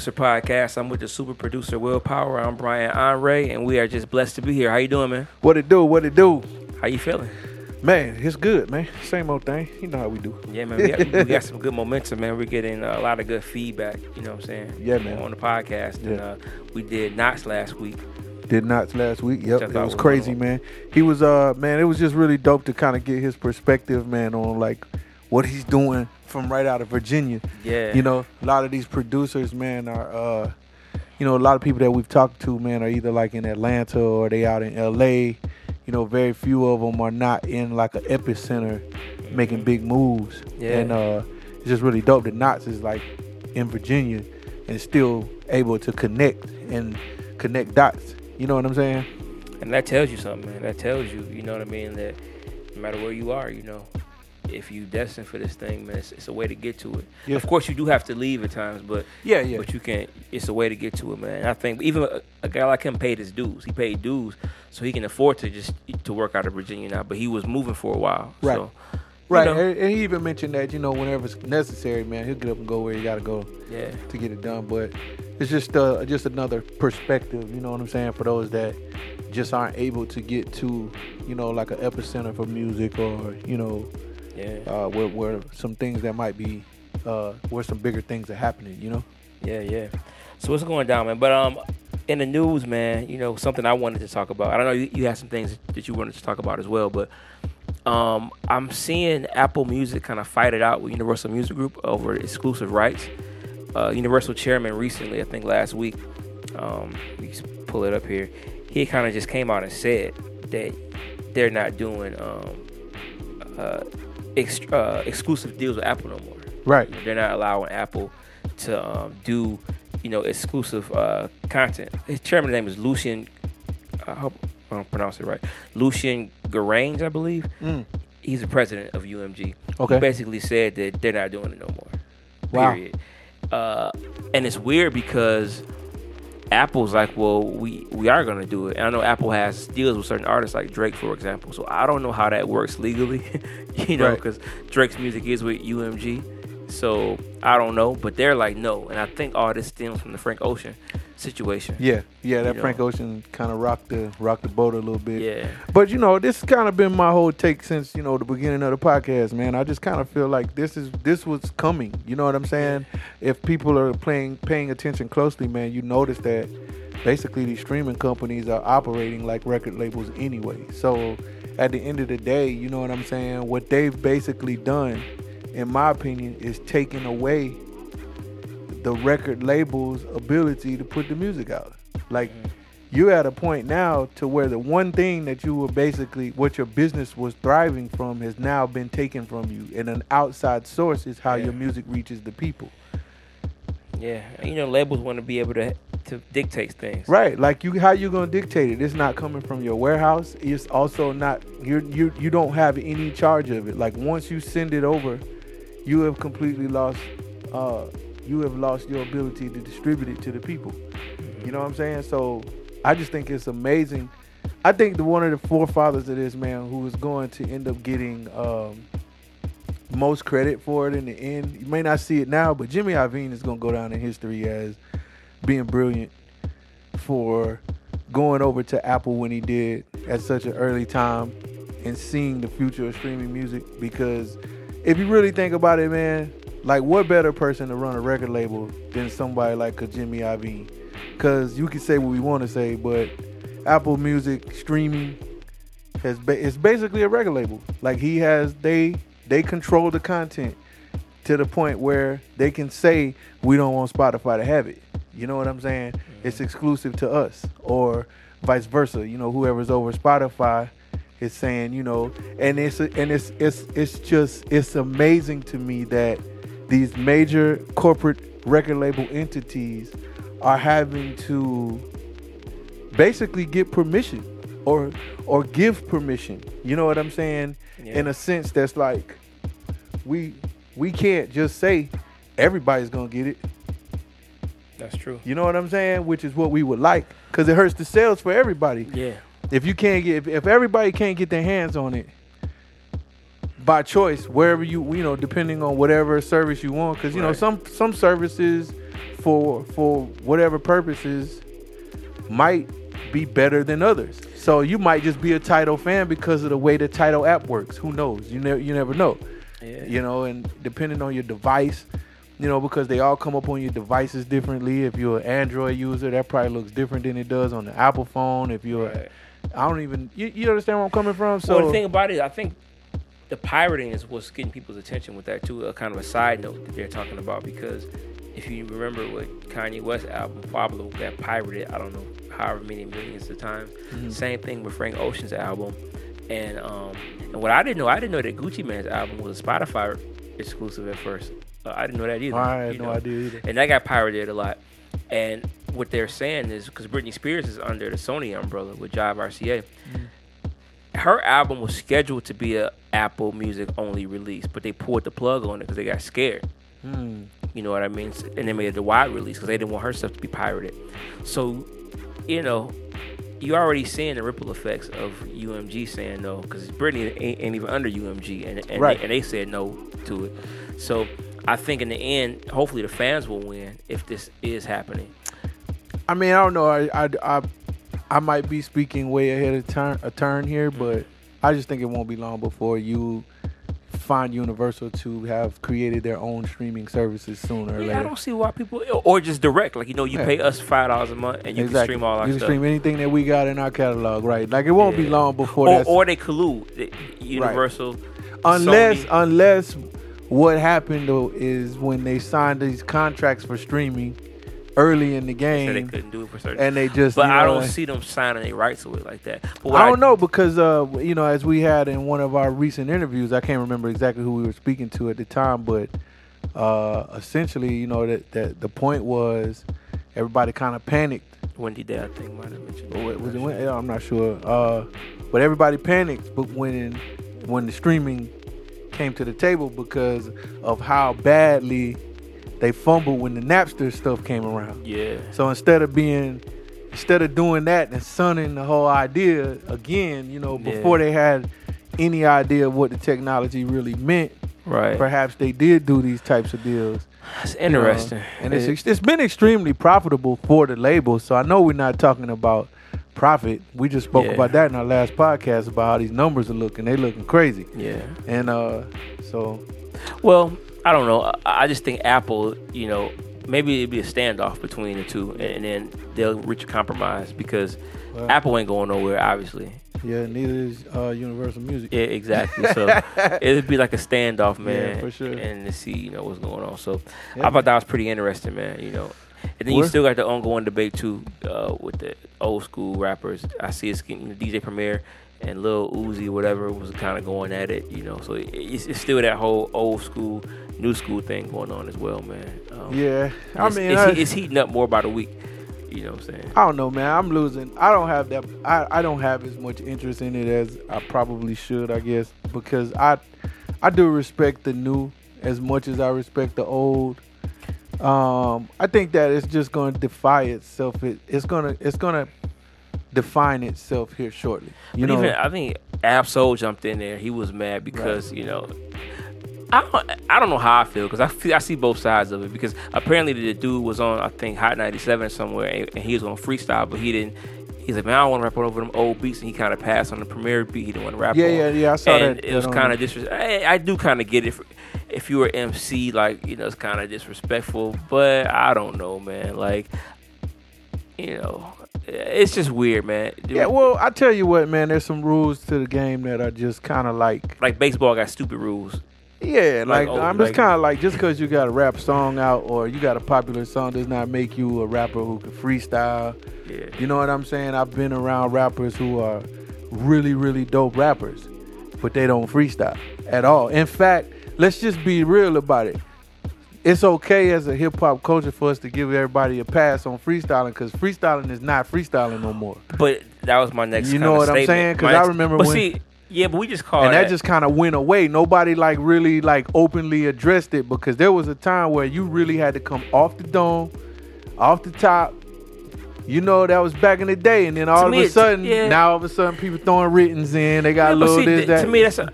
Producer Podcast. I'm with the super producer Willpower. I'm Brian Andre, and we are just blessed to be here. How you doing, man? What it do? What it do? How you feeling? Man, it's good, man. Same old thing. You know how we do. Yeah, man. We got, we got some good momentum, man. We're getting a lot of good feedback. You know what I'm saying? Yeah, man. On the podcast, and uh, we did Nottz last week. Did Nottz last week. Yep, it was was crazy, man. He was uh man, it was just really dope to kind of get his perspective, man, on like what he's doing from right out of Virginia. Yeah. You know, a lot of these producers, man, are uh you know, a lot of people that we've talked to, man, are either like in Atlanta or they out in LA. You know, very few of them are not in like an epicenter making big moves. Yeah. And uh it's just really dope that Nottz is like in Virginia and still able to connect and connect dots. You know what I'm saying? And that tells you something, man. That tells you, you know what I mean, that no matter where you are, you know, if you destined for this thing, man, it's, it's a way to get to it. Yeah. Of course, you do have to leave at times, but Yeah, yeah. but you can't. It's a way to get to it, man. I think even a, a guy like him paid his dues. He paid dues, so he can afford to just to work out of Virginia now. But he was moving for a while, Right. So, you Right, know, and, and he even mentioned that you know whenever it's necessary, man, he'll get up and go where he got to go yeah, to get it done. But it's just uh, just another perspective, you know what I'm saying, for those that just aren't able to get to, you know, like an epicenter for music or you know, yeah, uh, where where some things that might be, uh, where some bigger things are happening, you know. yeah, yeah. So what's going down, man? But um, in the news, man, you know something I wanted to talk about. I don't know you, you had some things that you wanted to talk about as well, but um, I'm seeing Apple Music kind of fight it out with Universal Music Group over exclusive rights. Uh, Universal chairman recently, I think last week, um, we can pull it up here. He kind of just came out and said that they're not doing um, uh, ex- uh, exclusive deals with Apple no more. Right. They're not allowing Apple to um, do, you know, exclusive uh, content. His chairman's name is Lucian. I hope I don't pronounce it right. Lucian Grainge, I believe. Mm. He's the president of UMG. Okay. He basically said that they're not doing it no more. Wow. Period. Uh, and it's weird because Apple's like, well, we we are gonna do it. And I know Apple has deals with certain artists like Drake, for example. So I don't know how that works legally, you know, Right. because Drake's music is with UMG. So I don't know, but they're like no, and I think all this stems from the Frank Ocean situation. Yeah, yeah. That You Frank know. Ocean kind of rocked the rocked the boat a little bit. Yeah, But you know, this kind of been my whole take since you know the beginning of the podcast, man. I just kind of feel like this is this was coming. You know what I'm saying? If people are playing paying attention closely, man, you notice that basically these streaming companies are operating like record labels anyway. So at the end of the day, you know what I'm saying? What they've basically done, in my opinion, is taken away the record label's ability to put the music out. Like you're at a point now to where the one thing that you were basically what your business was thriving from has now been taken from you and an outside source is how Yeah. your music reaches the people yeah. You know, labels want to be able to to dictate things. right like you how you gonna dictate it it's not coming from your warehouse it's also not you you you don't have any charge of it like once you send it over you have completely lost uh you have lost your ability to distribute it to the people You know what I'm saying? So I just think it's amazing. I think the one of the forefathers of this man who is going to end up getting um, most credit for it in the end. You may not see it now, but Jimmy Iovine is going to go down in history as being brilliant for going over to Apple when he did at such an early time and seeing the future of streaming music. Because if you really think about it, man, like what better person to run a record label than somebody like a Jimmy Iovine? Because you can say what we want to say, but Apple Music streaming has ba- it's basically a record label. Like he has they they control the content to the point where they can say we don't want Spotify to have it. You know what I'm saying? Mm-hmm. It's exclusive to us, or vice versa. You know, whoever's over Spotify is saying, you know, and it's and it's it's it's just it's amazing to me that these major corporate record label entities are having to basically get permission or or give permission. You know what I'm saying? Yeah. In a sense that's like we we can't just say everybody's gonna get it. That's true. You know what I'm saying? Which is what we would like, because it hurts the sales for everybody. Yeah. If you can't get, if, if everybody can't get their hands on it by choice, wherever you, you know, depending on whatever service you want, because you know some some services for for whatever purposes might be better than others. So you might just be a Tidal fan because of the way the Tidal app works. Who knows? You never you never know. Yeah. You know, and depending on your device, you know, because they all come up on your devices differently. If you're an Android user, that probably looks different than it does on the Apple phone. If you're, Right. I don't even, you, you understand where I'm coming from? So well, the thing about it, I think the pirating is what's getting people's attention with that too. A kind of a side note that they're talking about because if you remember what Kanye West album Pablo got pirated, I don't know however many millions of times. Mhm. Same thing with Frank Ocean's album, and um, and what I didn't know, I didn't know that Gucci Mane's album was a Spotify exclusive at first. Uh, I didn't know that either. I had no know? idea either. and that got pirated a lot. And what they're saying is because Britney Spears is under the Sony umbrella with Jive RCA, her album was scheduled to be a Apple Music only release, but they pulled the plug on it because they got scared. Hmm. You know what I mean? And they made it a wide release because they didn't want her stuff to be pirated. So, you know, you're already seeing the ripple effects of UMG saying no because Britney ain't, ain't even under UMG, and and, Right. they, and they said no to it. So I think in the end, hopefully the fans will win if this is happening. I mean, I don't know. I, I, I, I might be speaking way ahead of turn, a turn here, mm-hmm. but I just think it won't be long before you find Universal to have created their own streaming services sooner or later. Yeah, I don't see why people or just direct. Like you know, you Yeah. pay us five dollars a month and you can stream all our you can stuff. stream anything that we got in our catalog, right? Like it won't be long before or, or they collude. Eh, the- Universal, unless Sony. unless what happened though is when they signed these contracts for streaming early in the said they game, couldn't do it for certain. and they just but I know, don't see them signing a rights to it like that. But I don't know because uh you know as we had in one of our recent interviews, I can't remember exactly who we were speaking to at the time, but uh essentially you know that that the point was everybody kind of panicked. Wendy Day, I think, might have mentioned. Was it I'm not sure. Uh, but everybody panicked, but when when the streaming came to the table because of how badly they fumbled when the Napster stuff came around. Yeah, So instead of being, instead of doing that and sunning the whole idea again, you know, Yeah. before they had any idea of what the technology really meant, right. perhaps they did do these types of deals. That's you know, interesting. and it's It- it's been extremely profitable for the label. So I know we're not talking about profit. We just spoke Yeah. about that in our last podcast about how these numbers are looking. They looking crazy. yeah. And uh, so Well, I don't know. I, just think Apple, you know, maybe it'd be a standoff between the two, and, then they'll reach a compromise because well, Apple ain't going nowhere, obviously. yeah, neither is uh, Universal Music. Yeah, exactly. So it'd be like a standoff, man. Yeah, for sure. And to see, you know, what's going on. So Yeah, I thought that was pretty interesting, man. You know, and then you still got the ongoing debate too uh, with the old school rappers. I see it's getting DJ Premier and Lil Uzi, whatever, was kind of going at it. You know, so it's, it's still that whole old school, new school thing going on as well, man. Um, yeah. I it's, mean, it's, I, it's heating up more by the week. You know what I'm saying? I don't know, man. I'm losing. I don't have that. I, I don't have as much interest in it as I probably should, I guess, because I I do respect the new as much as I respect the old. Um, I think that it's just going to defy itself. It, it's gonna it's gonna define itself here shortly. You but know, even I think Absol jumped in there. He was mad because you know. I don't, I don't know how I feel because I feel, I see both sides of it because apparently the dude was on I think Hot 97 somewhere and, and he was on freestyle but he didn't he's like man I don't want to rap over them old beats and he kind of passed on the Premier beat he didn't want to rap yeah, on. yeah, yeah. I saw and that. it was kind of disrespectful. I, I do kind of get it. For, if you were MC, like you know, it's kind of disrespectful. But I don't know, man. Like, you know, it's just weird, man. Yeah, well, I tell you what, man. There's some rules to the game that are just kind of like like baseball got stupid rules. Yeah, Like, like, oh, I'm just like- kind of like just because you got a rap song out or you got a popular song does not make you a rapper who can freestyle. Yeah, You know what I'm saying? I've been around rappers who are really, really dope rappers, but they don't freestyle at all. In fact, let's just be real about it. It's okay as a hip hop culture for us to give everybody a pass on freestyling because freestyling is not freestyling no more. but that was my next. You know what I'm saying? Because I remember But when- see, yeah, but we just call and that that just kind of went away. Nobody like really like openly addressed it because there was a time where you really had to come off the dome, off the top. You know that was back in the day, and then all of a sudden, yeah. now all of a sudden, people throwing writtens in. They got Yeah, a little see, this th- that. To me, that's a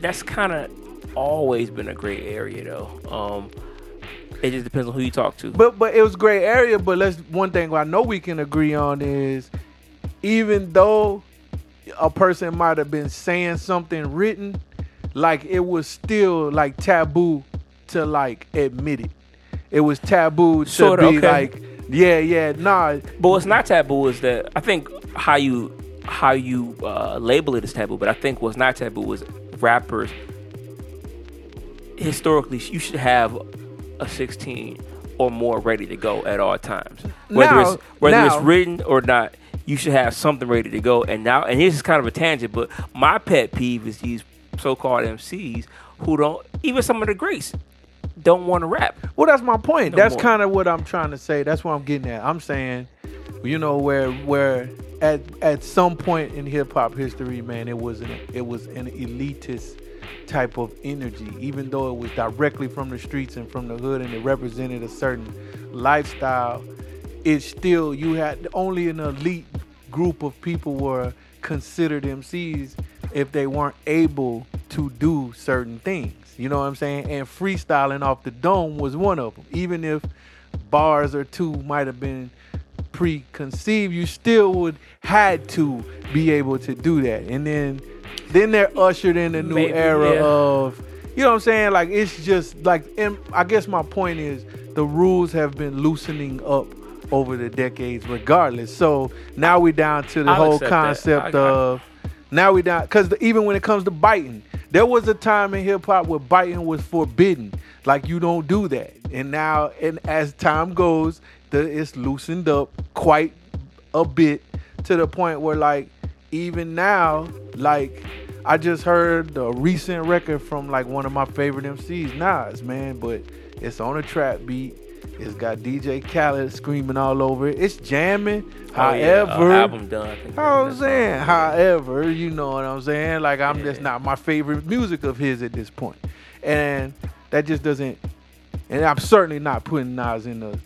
that's kind of always been a great area, though. Um, It just depends on who you talk to. But but it was gray area. But let's one thing I know we can agree on is even though a person might have been saying something written, like it was still like taboo to like admit it. It was taboo to Sorta, be okay. like, yeah, yeah, nah. But what's not taboo is that I think how you how you uh, label it is taboo. But I think what's not taboo is rappers. Historically, you should have a 16 or more ready to go at all times. Whether Now- it's whether now- it's written or not, you should have something ready to go. And now, and this is kind of a tangent, but my pet peeve is these so-called MCs who don't even some of the greats don't want to rap. Well, that's my point. No that's kind of what I'm trying to say. That's what I'm getting at. I'm saying, you know, where where at at some point in hip hop history, man, it was an it was an elitist type of energy, even though it was directly from the streets and from the hood, and it represented a certain lifestyle. It's still you had only an elite group of people were considered MCs if they weren't able to do certain things. You know what I'm saying? And freestyling off the dome was one of them. Even if bars or two might have been preconceived, you still would had to be able to do that. And then then they're ushered in a new Maybe, era yeah. of you know what I'm saying? Like it's just like I guess my point is the rules have been loosening up over the decades regardless. So now we're down to the I'll whole concept I- of now we down because even when it comes to biting, there was a time in hip hop where biting was forbidden. Like you don't do that. And now, and as time goes, the it's loosened up quite a bit to the point where like even now, like I just heard a recent record from like one of my favorite MCs, Nas, man, but it's on a trap beat. It's got DJ Khaled screaming all over it. It's jamming. Oh, yeah, However, album done. I think how I'm that's- saying, however, you know what I'm saying? Like I'm just not my favorite music of his at this. And that just doesn't and I'm certainly not putting Nas in the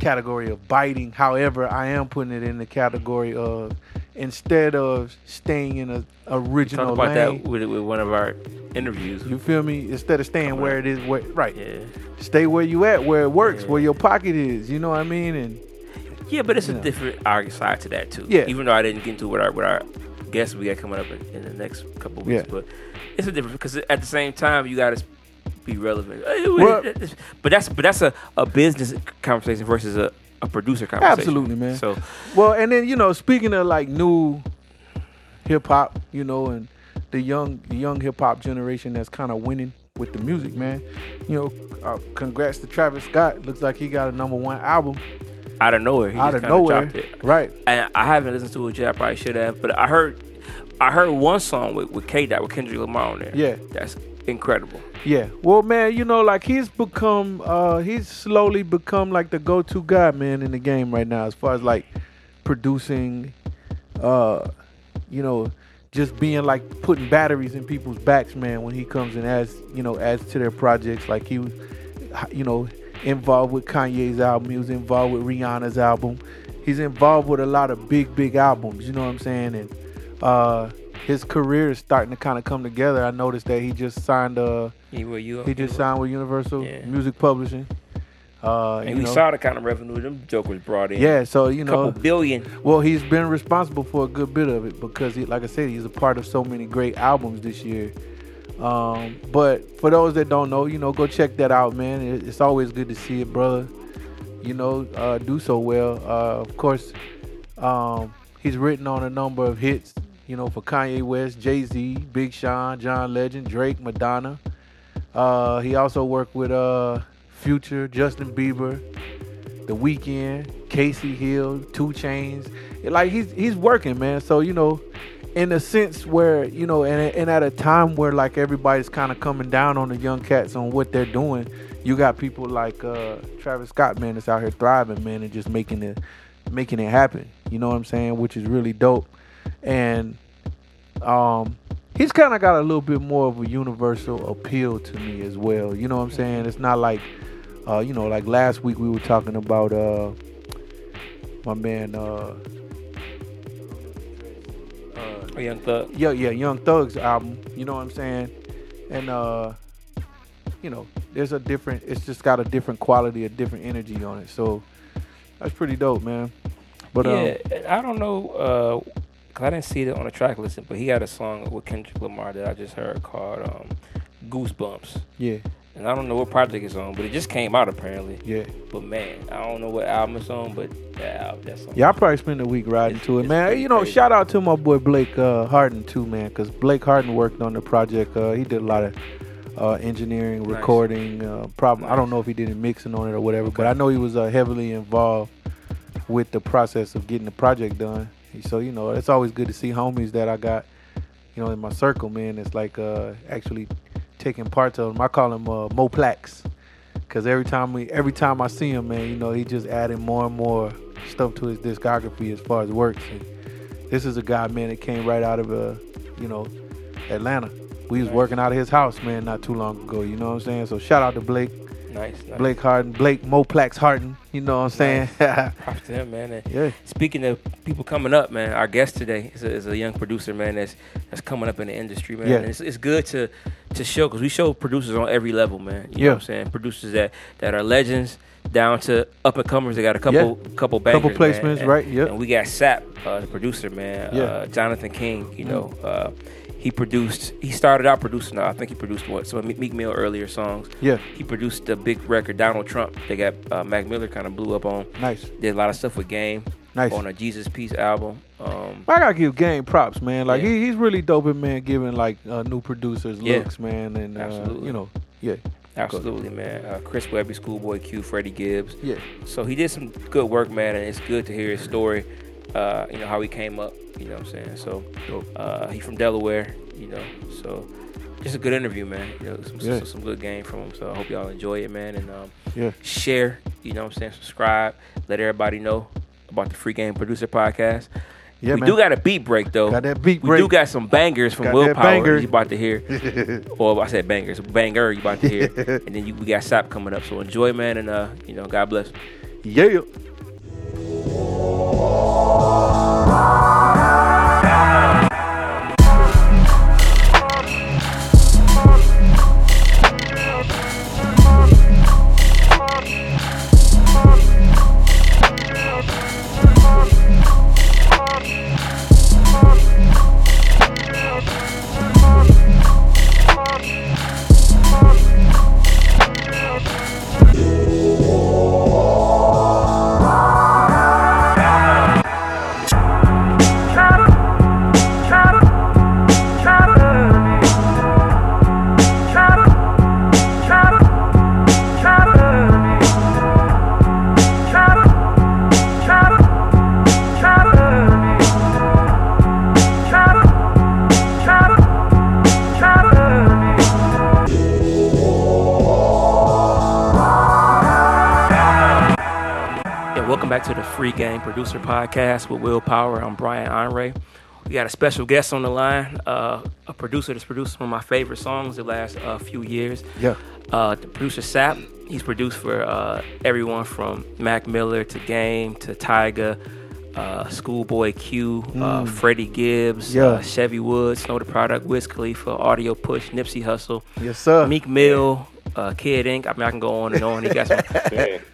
category of biting. However, I am putting it in the category of instead of staying in a Talk original about lane. that with, with one of our interviews. You feel me? Instead of staying where it is, where right, Yeah, stay where you at, where it works, Yeah. where your pocket is. You know what I mean? And yeah, but it's a Yeah. different side to that too. Yeah. even though I didn't get into what our with our guests we got coming up in, the next couple of weeks, Yeah. but it's a different because at the same time you got to be relevant. Well- but that's but that's a, a business conversation versus a, a producer conversation. Absolutely, man. So Well, and then you know, speaking of like new hip hop, you know, and the young the young hip hop generation that's kind of winning with the music, man. You know, uh, congrats to Travis Scott. Looks like he got a number one album out of nowhere, he out of nowhere, it. right? And I haven't listened to it yet. I probably should have, but I heard I heard one song with with K Dot with Kendrick Lamar on there. Yeah. that's incredible. Yeah. Well, man, you know, like he's become, uh, he's slowly become like the go-to guy, man, in the game right now, as far as like producing, uh, you know, just being like putting batteries in people's backs, man. When he comes and adds, you know, adds to their projects, like he was, you know, involved with Kanye's album, he was involved with Rihanna's album. He's involved with a lot of big, big albums. You know what I'm saying? And uh, his career is starting to kind of come together. I noticed that he just signed a. You were you? He just signed with Universal Yeah. Music Publishing. Uh, And we know, saw the kind of revenue them jokers brought in. yeah, so you know, couple billion. well, he's been responsible for a good bit of it because, he, like I said, he's a part of so many great albums this year. Um, but for those that don't know, you know, go check that out, man. It, it's always good to see it, brother. You know, uh, do so well. Uh, of course, um, he's written on a number of hits. You know, for Kanye West, Jay Z, Big Sean, John Legend, Drake, Madonna. Uh, he also worked with uh, Future, Justin Bieber, The Weeknd, Kacy Hill, 2 Chainz. Like he's he's working, man. So you know, in a sense where you know, and and at a time where like everybody's kind of coming down on the young cats on what they're doing, you got people like uh, Travis Scott, man, that's out here thriving, man, and just making it making it happen. You know what I'm saying? Which is really dope. And um he's kind of got a little bit more of a universal appeal to me as well. You know what I'm saying? It's not like uh you know like last week we were talking about uh my man uh uh young thug. yeah, yeah, Young Thug's album. You know what I'm saying? And uh, you know, there's a different. It's just got a different quality, a different energy on it. So that's pretty dope, man. But um, yeah, and I don't know. Uh, 'cause I didn't see it on the track list, but he had a song with Kendrick Lamar that I just heard called um, "Goosebumps," yeah, and I don't know what project it's on, but it just came out apparently. yeah, But man, I don't know what album it's on, but that album, that's on. yeah. I probably spend a week riding It's- to it, man. You know, crazy. shout out to my boy Blake uh, Harden too, man, because Blake Harden worked on the project. Uh, he did a lot of uh, engineering, Nice. recording. Uh, problem. I don't know if he did any mixing on it or whatever, but I know he was uh, heavily involved with the process of getting the project done. So you know, it's always good to see homies that I got, you know, in my circle, man. It's like uh, actually taking parts of them. I call him uh, Mo Plax, cause every time we, every time I see him, man, you know, he just adding more and more stuff to his discography as far as works. And this is a guy, man, that came right out of uh, you know, Atlanta. We was working out of his house, man, not too long ago. You know what I'm saying? So shout out to Blake, nice, nice. Blake Harden, Blake Mo Plax Harden. You know what I'm saying? Props to him, man. And yeah. Speaking of people coming up, man, our guest today is a, is a young producer, man. That's that's coming up in the industry, man. Yeah. And It's, it's good to to show because we show producers on every level, man. You Yeah. know what I'm saying? Producers that that are legends down to up and comers. They got a couple couple bangers, Couple placements, man. Right? Yeah. And we got Sap, uh, the producer, man. Yeah. Uh, Jonathan King. You know, uh, he produced. He started out producing. I think he produced what some of Meek Mill earlier songs. Yeah. He produced the big record Donald Trump. They got uh, Mac Miller kind of blew up on. Nice. Did a lot of stuff with Game Nice. on a Jesus Piece album. Um, I gotta give Game props, man. Like Yeah. he, he's really dope man giving like uh, new producers Yeah. looks, man, and uh, you know, yeah, absolutely, man. Uh, Chris Webby, Schoolboy Q, Freddie Gibbs. yeah, So he did some good work, man, and it's good to hear his story. Uh, you know how he came up. You know what I'm saying? So uh, he from Delaware. You know, so just a good interview, man. You know, some, Yeah. some, some good game from him. So I hope y'all enjoy it, man, and um, Yeah. share. You know what I'm saying? Subscribe. Let everybody know about the Free Game Producer Podcast. Yeah, we man. do got a beat break though. Got that beat we break. do got some bangers from Got Willpower you about to hear. or I said bangers, banger you about to hear. and then you, we got Sap coming up. So enjoy, man, and uh, you know, God bless. yeah. Free Game Producer Podcast with Willpower. I'm Brian Honore. We got a special guest on the line, uh, a producer that's produced some of my favorite songs the last uh, few years. Yeah. Uh, the producer Sap, he's produced for uh, everyone from Mac Miller to Game to Tyga, uh, Schoolboy Q, uh, Freddie Gibbs, Mm. Yeah. uh, Chevy Woods, Snow tha Product, Wiz Khalifa, Audio Push, Nipsey Hussle, Yes, sir. Meek Mill, uh, Kid Ink. I mean, I can go on and on. He got some,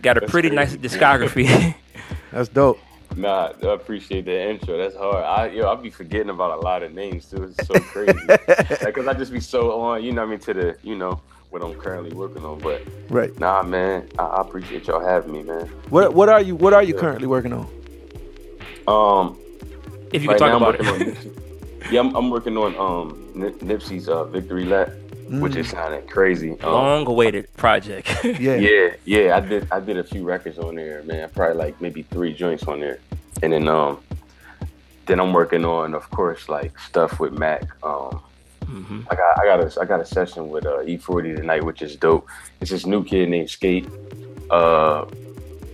got a that's pretty crazy. nice discography. That's dope. Nah, I appreciate the intro. That's hard. I yo, I'll be forgetting about a lot of names too. It's so crazy. Because I just be so on, you know what I mean, to the, you know, what I'm currently working on. But Right. nah, man, I, I appreciate y'all having me, man. What What are you What are you Yeah. currently working on? Um, if you right can talk about it. on Yeah, I'm, I'm working on um Nip- Nipsey's uh, Victory Lap, which is sounding crazy. Um, Long-awaited project. Yeah. Yeah, yeah, I did. I did a few records on there, man. Probably like maybe three joints on there, and then um, then I'm working on, of course, like stuff with Mac. Um, hmm I got I got a I got a session with uh, E-40 tonight, which is dope. It's this new kid named Skate. Uh,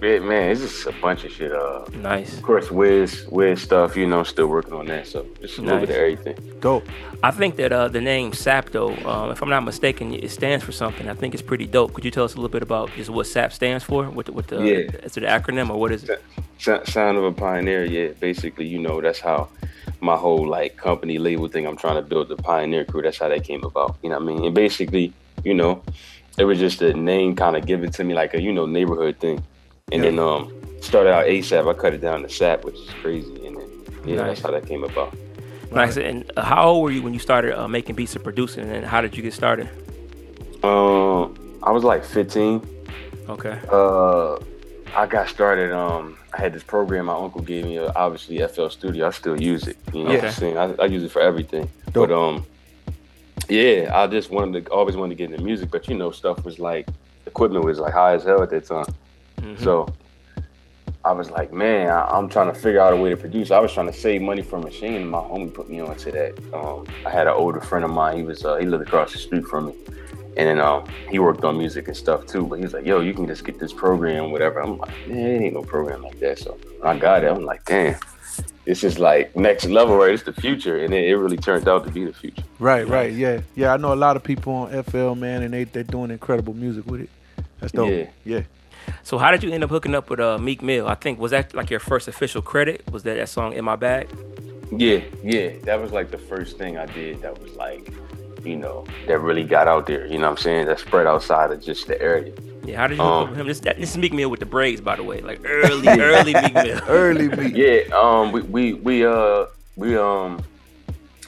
yeah, man, it's just a bunch of shit. Uh, Nice. of course, Wiz, Wiz stuff. You know, still working on that. So just a little bit of everything. Dope. I think that uh, the name SAP, though, um, if I'm not mistaken, it stands for something. I think it's pretty dope. Could you tell us a little bit about just what SAP stands for? What the, what the Yeah. is it an acronym or what is it? Sa- Sound of a pioneer. Yeah, basically, you know, that's how my whole like company label thing. I'm trying to build the pioneer crew. That's how that came about. You know what I mean? And basically, you know, it was just a name kind of given to me like a you know neighborhood thing, and then um started out ASAP. I cut it down to SAP, which is crazy, and then yeah, Nice. that's how that came about. Nice. And how old were you when you started uh, making beats and producing, and how did you get started? Um, I was like 15. Okay. Uh, I got started. Um, I had this program my uncle gave me. Uh, obviously, FL Studio. I still use it. You know what I'm saying? I, I use it for everything. Dope. But um, yeah, I just wanted to always wanted to get into music. But you know, stuff was like equipment was like high as hell at that time. Mhm. So I was like, man, I, I'm trying to figure out a way to produce. I was trying to save money for a machine, and my homie put me onto that. Um, I had an older friend of mine. He was uh, he lived across the street from me, and then um, he worked on music and stuff too. But he was like, yo, you can just get this program, whatever. I'm like, man, it ain't no program like that. So I got it, I'm like, damn. This is like next level, right? It's the future, and it, it really turned out to be the future. Right, right, yeah, yeah. I know a lot of people on FL, man, and they they're doing incredible music with it. That's dope. Yeah. yeah. So how did you end up hooking up with uh, Meek Mill? I think was that like your first official credit? Was that that song "In My Bag"? Yeah, yeah. That was like the first thing I did that was like, you know, that really got out there. You know what I'm saying? That spread outside of just the area. Yeah. How did you hook Um, up with him? This, that, this is Meek Mill with the braids, by the way, like early, early Meek Mill. Early meet. Yeah, um, we we we uh we um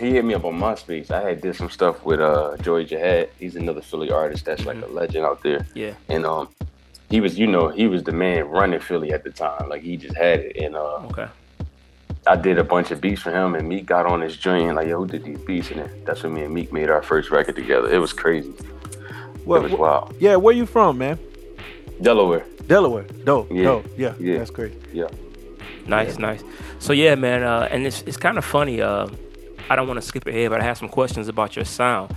he hit me up on MySpace. I had did some stuff with uh Joey Jihad. He's another Philly artist that's like a legend out there. Yeah. And um he was, you know, he was the man running Philly at the time. Like he just had it. And uh Okay. I did a bunch of beats for him and Meek got on his joint like, yo, who did these beats? And that's when me and Meek made our first record together. It was crazy. Well, it was wh- wild. yeah, where you from, man? Delaware. Delaware. Dope. Yeah. Dope. Yeah. Yeah. That's great. Yeah. Nice, nice. So yeah, man, uh, and it's it's kind of funny. Uh, I don't want to skip ahead, but I have some questions about your sound.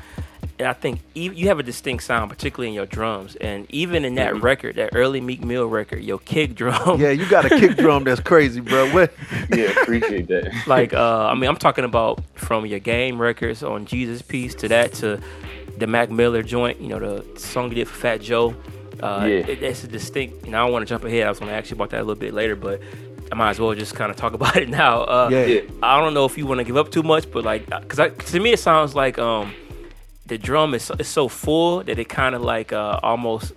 And I think e- you have a distinct sound, particularly in your drums. And even in that Mhm. record, that early Meek Mill record, your kick drum, Yeah, you got a kick drum that's crazy, bro. What? Yeah, appreciate that. like uh, I mean, I'm talking about from your game records on Jesus Piece to that to the Mac Miller joint. You know, the song you did for Fat Joe. Uh, Yeah. it, it's a distinct. You know, I don't want to jump ahead. I was going to ask you about that a little bit later, but I might as well just kind of talk about it now. Uh, Yeah. Yeah. I don't know if you want to give up too much, but like, cause I, to me it sounds like um, the drum is is so full that it kind of like uh, almost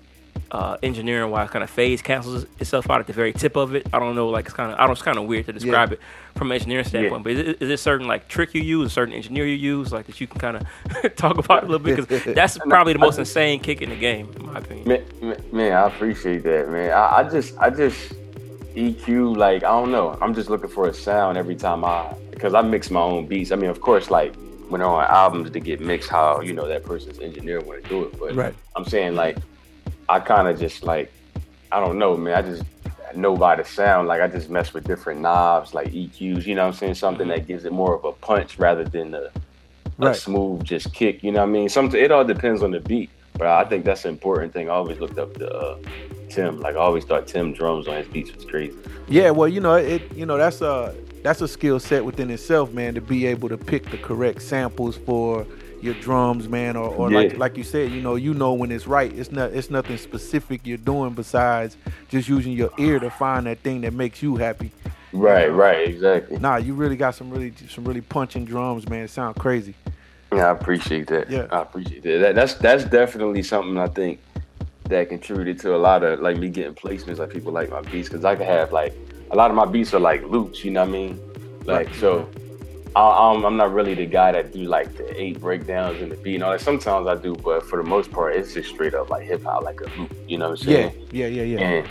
uh, engineering wise kind of phase cancels itself out at the very tip of it. I don't know, like it's kind of I don't. It's kind of weird to describe it from an engineering standpoint. But is it, is it certain like trick you use, a certain engineer you use, like that you can kind of talk about a little bit? Because that's probably the most insane kick in the game, in my opinion. Man, man, man, I appreciate that, man. I, I just, I just EQ like I don't know. I'm just looking for a sound every time I, because I mix my own beats. I mean, of course, like when they're on albums to get mixed, how you know that person's engineer want to do it. But Right. I'm saying like, I kind of just like, I don't know, man. I just know by the sound. Like I just mess with different knobs, like EQs. You know what I'm saying? Something that gives it more of a punch rather than a, a smooth just kick. You know what I mean? Something. It all depends on the beat. But I think that's an important thing. I always looked up to uh, Tim. Like I always thought Tim drums on his beats was crazy. Yeah, well, you know, it you know that's a that's a skill set within itself, man, to be able to pick the correct samples for your drums, man, or, or like Yeah. like you said, you know, you know when it's right. It's not it's nothing specific you're doing besides just using your ear to find that thing that makes you happy. Right, right, exactly. Nah, you really got some really some really punching drums, man. It sound crazy. Yeah, I appreciate that. Yeah. I appreciate that. that. That's that's definitely something I think that contributed to a lot of like me getting placements. Like people like my beats because I could have like a lot of my beats are like loops. You know what I mean? Like so. I, I'm, I'm not really the guy that do like the eight breakdowns and the beat and all that. Sometimes I do, but for the most part, it's just straight up like hip hop, like a loop. You know what I'm saying? yeah, yeah, yeah. yeah. And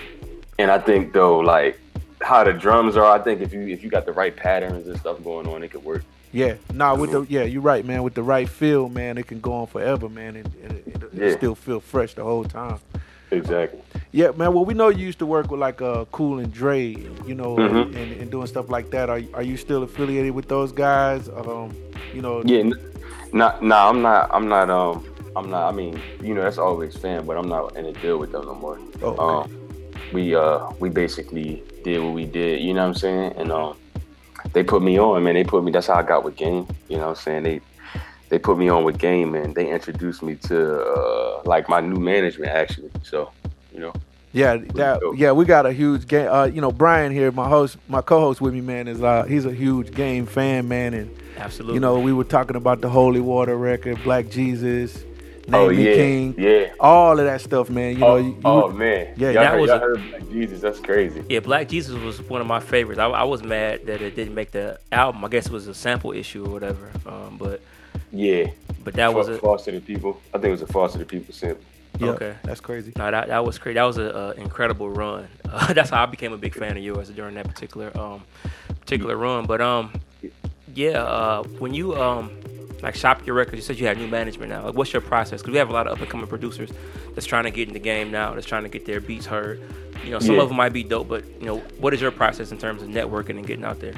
and I think though, like how the drums are, I think if you if you got the right patterns and stuff going on, it could work. Yeah, nah, with the yeah, you're right, man. With the right feel, man, it can go on forever, man, and, and it, it, Yeah. still feel fresh the whole time. Exactly. Yeah, man. Well, we know you used to work with like uh, Cool and Dre, you know, Mhm. and, and doing stuff like that. Are are you still affiliated with those guys? Um, you know, Yeah, n- nah, nah, I'm not, I'm not, um, I'm not. I mean, you know, that's always fan, but I'm not in a deal with them no more. Oh, okay. Um, we, uh, we basically did what we did. You know what I'm saying? And um, they put me on, man. They put me. That's how I got with Game. You know what I'm saying? They, they put me on with Game, and they introduced me to uh, like my new management actually. So, you know, yeah, that yeah, we got a huge game. Uh, you know, Brian here, my host, my co-host with me, man, is uh, he's a huge game fan, man, and Absolutely. you know, we were talking about the Holy Water record, Black Jesus, Name oh Me yeah, King, yeah. all of that stuff, man. You know, oh, you, you oh, would- man, Yeah, y'all that heard, was y'all a- heard Black Jesus. That's crazy. Yeah, Black Jesus was one of my favorites. I, I was mad that it didn't make the album. I guess it was a sample issue or whatever. Um, but Yeah, but that was Fa- a Foster the People. I think it was a Foster the People sample. Yeah, okay. that's crazy. No, that, that was crazy. That was an uh, incredible run. Uh, that's how I became a big fan of yours during that particular um particular run. But um, yeah, uh, when you um like shop your records, you said you have new management now. Like, what's your process? Because we have a lot of up and coming producers that's trying to get in the game now, that's trying to get their beats heard. You know, some Yeah. of them might be dope, but you know, what is your process in terms of networking and getting out there?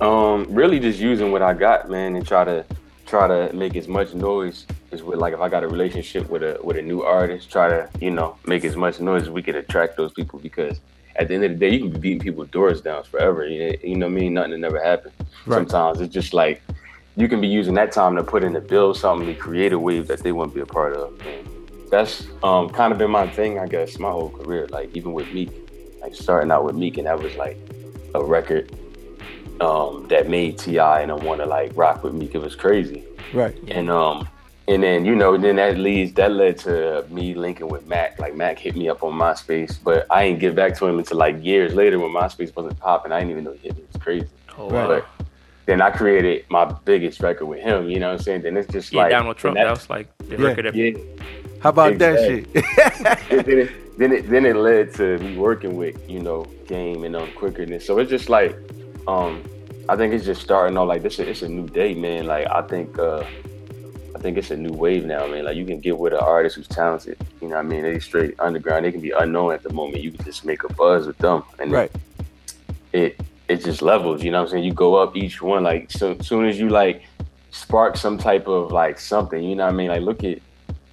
Um, really just using what I got, man, and try to try to make as much noise as with like if I got a relationship with a with a new artist, try to you know make as much noise as we can attract those people because at the end of the day, you can be beating people's doors down forever. You know, you know what I mean? Nothing that never happened. Right. Sometimes it's just like you can be using that time to put in to build something to create a wave that they wouldn't be a part of. And that's um, kind of been my thing, I guess, my whole career. Like even with Meek, like starting out with Meek, and that was like a record um, that made Ti and I want to like rock with Meek. It was crazy, Right. and um, and then you know, then that leads that led to me linking with Mac. Like Mac hit me up on MySpace, but I didn't get back to him until like years later when MySpace wasn't popping. I didn't even know he hit me. It's crazy. Oh, Right. wow. But then I created my biggest record with him. You know what I'm saying? Then it's just yeah, like Donald Trump. and That was like the Yeah. record that yeah. How about Exactly. that shit? Then it, then it then it led to me working with you know Game and um Quickerness. So it's just like um I think it's just starting off like this. It's a new day, man. Like I think uh I think it's a new wave now, man. Like you can get with an artist who's talented. You know what I mean? They straight underground. They can be unknown at the moment. You can just make a buzz with them, and right. it it just levels. You know what I'm saying? You go up each one. Like so soon as you like spark some type of like something. You know what I mean? Like look at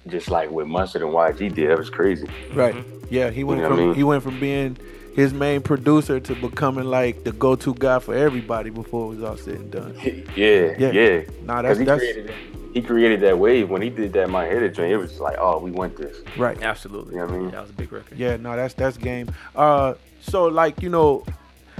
just like what Mustard and YG did. That was crazy. Right. Yeah, he went know from I mean? he went from being his main producer to becoming like the go-to guy for everybody before it was all said and done. yeah, Yeah. yeah. Nah, that's he that's created that. He created that wave when he did that My Heritage joint. It was like, oh, we want this. right. Absolutely. You know what I mean? That was a big record. Yeah, no, that's that's game. Uh, so like you know,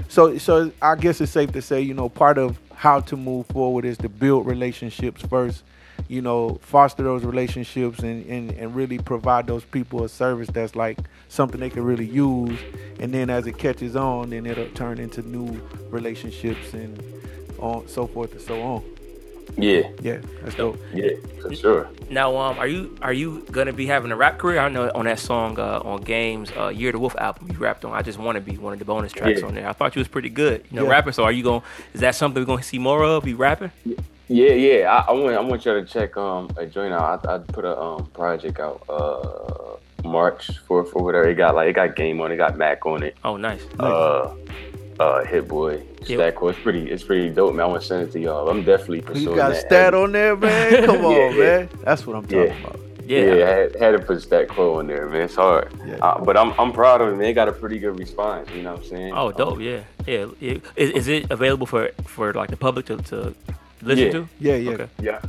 so so I guess it's safe to say you know part of how to move forward is to build relationships first. You know, foster those relationships and, and, and really provide those people a service that's like something they can really use. And then as it catches on, then it'll turn into new relationships and on so forth and so on. Yeah, Yeah, that's dope. yeah, for sure. Now, um, are you are you gonna be having a rap career? I know on that song uh, on Games uh, Year the Wolf album you rapped on. I just want to be one of the bonus tracks Yeah. on there. I thought you was pretty good, you know, Yeah. rapping. So are you going? to Is that something we're gonna see more of? You rapping? Yeah, yeah. I, I want I want y'all to check um a joint out. I, I put a um project out uh March fourth or whatever. It got like it got game on it, got Mac on it. Oh, nice. Uh uh Hit Boy, Yeah. Stat It's pretty it's pretty dope, man. I want to send it to y'all. I'm definitely pursuing You got that. stat on there, man. Come on, Yeah, yeah. man. That's what I'm talking Yeah. about. Yeah. Yeah, I had, had to put Stat Quo on there, man. It's hard. Yeah. Uh, but I'm I'm proud of it, man. It got a pretty good response, you know what I'm saying? Oh, dope. Yeah, yeah. yeah. Is, is it available for for like the public to, to listen Yeah. to? Yeah, yeah. Okay. Yeah.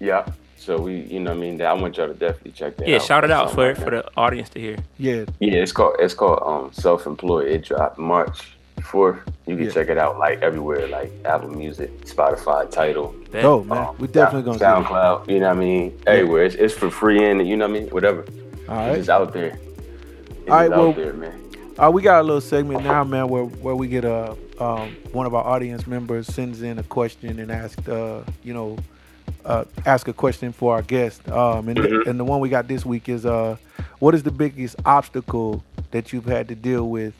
Yeah. So we, you know what I mean? I want y'all to definitely check that Yeah, out. shout it out for like for the audience to hear. Yeah, Yeah, it's called it's called um self employed. It dropped March fourth. You can Yeah. check it out like everywhere, like Apple Music, Spotify, Tidal, Bet. dope, man. um, we definitely Sound- gonna SoundCloud. You know what I mean? Everywhere. It's, it's for free and you know what I mean? Whatever. see it. All It's out there. It's All right, just well- out there, man. Uh, we got a little segment now, man, where where we get a um, one of our audience members sends in a question and ask, uh, you know, uh, ask a question for our guest. Um, and, Mhm. and the one we got this week is, uh, what is the biggest obstacle that you've had to deal with,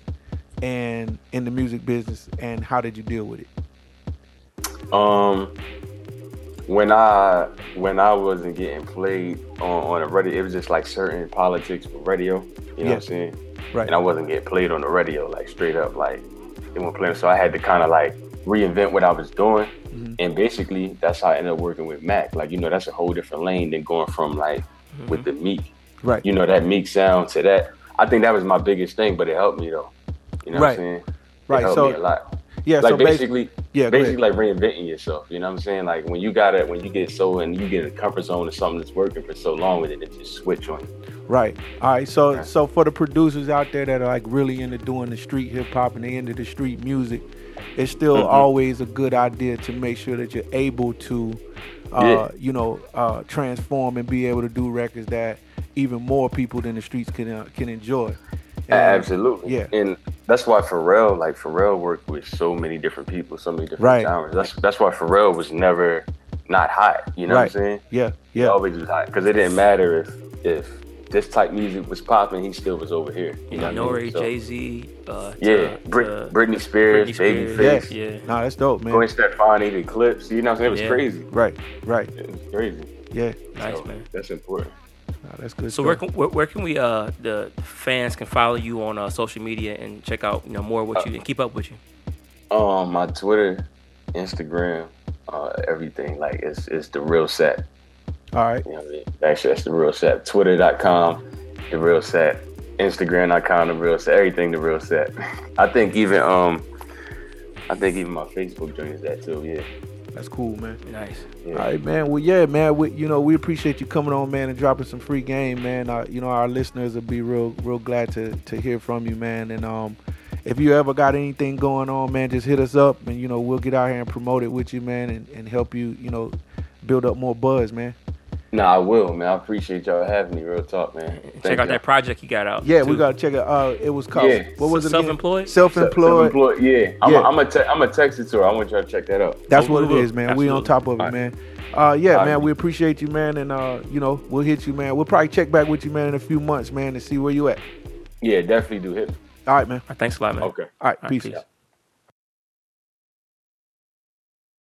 and in the music business, and how did you deal with it? Um, when I when I wasn't getting played on, on the radio, it was just like certain politics for radio. You know what I'm saying? Right. And I wasn't getting played on the radio, like straight up, like they weren't playing. So I had to kind of like reinvent what I was doing. Mhm. And basically, that's how I ended up working with Mac. Like you know, that's a whole different lane than going from like with the Meek. Right. You know that Meek sound to that. I think that was my biggest thing, but it helped me though. You know Right. what I'm saying? It Right. helped So me a lot yeah. like so basically, basically, yeah. basically like reinventing yourself. You know what I'm saying? Like when you got it, when you get so and you get in a comfort zone of something that's working for so long with it, it just switch on you. Right. All right. So so for the producers out there that are like really into doing the street hip hop and they into the street music, it's still Mhm. always a good idea to make sure that you're able to uh, Yeah. you know, uh, transform and be able to do records that even more people than the streets can uh, can enjoy. And- Absolutely. yeah. And that's why Pharrell, like Pharrell worked with so many different people, so many different Right. genres. That's that's why Pharrell was never not hot. You know Right. what I'm saying? Yeah, He yeah, always was hot. Because it didn't matter if if this type music was popping, he still was over here. You know what I Nori, mean? So- Jay Z, uh, Yeah. to- Brit- to Britney Spears, Britney Spears. Babyface, Yeah. Nah, that's dope, man. Gwen Stefani, the Clipse. You know what I'm saying? It was Yeah. crazy. Right, right. It was crazy. Yeah, Nice, So, man. That's important. Nah, that's good. So stuff. where can where, where can we uh the fans can follow you on uh, social media and check out you know more of what you and keep up with you. Um, my Twitter, Instagram, uh, everything. Like it's it's the real Sap. All right, You know what I mean? Actually, that's the real Sap. Twitter.com, the real Sap. Instagram.com, the real Sap. Everything, the real Sap. I think even um, I think even my Facebook joint is that too. Yeah. That's cool, man. Nice. yeah. All right, man. Well, yeah, man. We, you know, we appreciate you coming on, man, and dropping some free game, man. Uh, you know, our listeners will be real, real glad to to hear from you, man. And um, if you ever got anything going on, man, just hit us up, and you know, we'll get out here and promote it with you, man, and, and help you, you know, build up more buzz, man. No, I will, man. I appreciate y'all having me. Real talk, man. Check out y'all. that project you got out. Yeah, we gotta check it. Uh, it was called. Yeah. What was it? again? Self-employed? Self-employed. Self-employed, Yeah. I'm Yeah. A, I'm a te- I'm a text it to her. I want y'all to check that out. That's Oh, what it is, it will. is, man. We on top of it, All right. man. Uh, yeah, All right. man. We appreciate you, man, and uh, you know, we'll hit you, man. We'll probably check back with you, man, in a few months, man, and see where you at. Yeah, definitely do hit. me. All right, man. All right, thanks a lot, man. Okay. All right, All right, peace. peace.